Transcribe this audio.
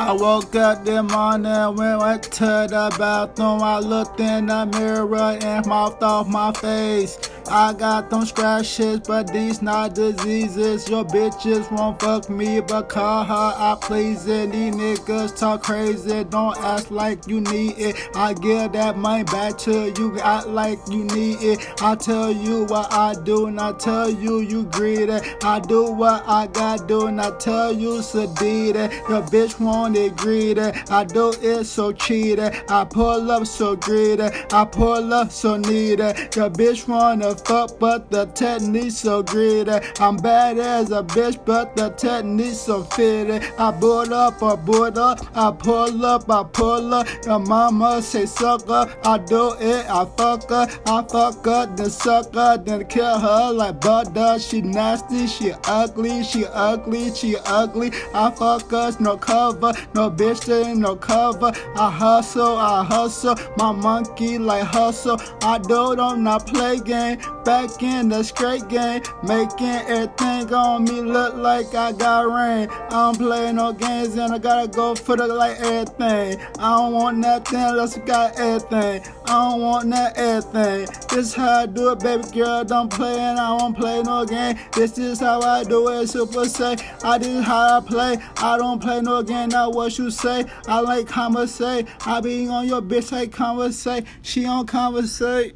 I woke up this morning, when went to the bathroom. I looked in the mirror and mouthed off my face. I got them scratches, but these not diseases. Your bitches won't fuck me, but call her I please it. These niggas talk crazy, don't act like you need it. I give that money back to you, act like you need it. I tell you what I do, and I tell you you greedy. I do what I gotta do, and I tell you sedated. Your bitch want it greedy. I do it so cheated. I pull up so greedy. I pull up so needy. Your bitch wanna fuck, but the technique so greedy. I'm bad as a bitch, but the technique so fitted. I board up, I board up, I pull up, I pull up. Your mama say sucker, I do it, I fuck her, I fuck her, then suck her, then kill her like butter. She nasty, she ugly, she ugly, she ugly. I fuck us, no cover, no bitch, there no cover. I hustle, I hustle, my monkey like hustle. I do don't not play game. Back in the straight game, making everything on me look like I got rain. I don't play no games and I gotta go for the like everything. I don't want nothing unless I got everything. I don't want that everything. This how I do it, baby girl. Don't play and I won't play no game. This is how I do it, super say. I this how I play. I don't play no game, not what you say. I like conversate. I be on your bitch like conversate. She on conversate.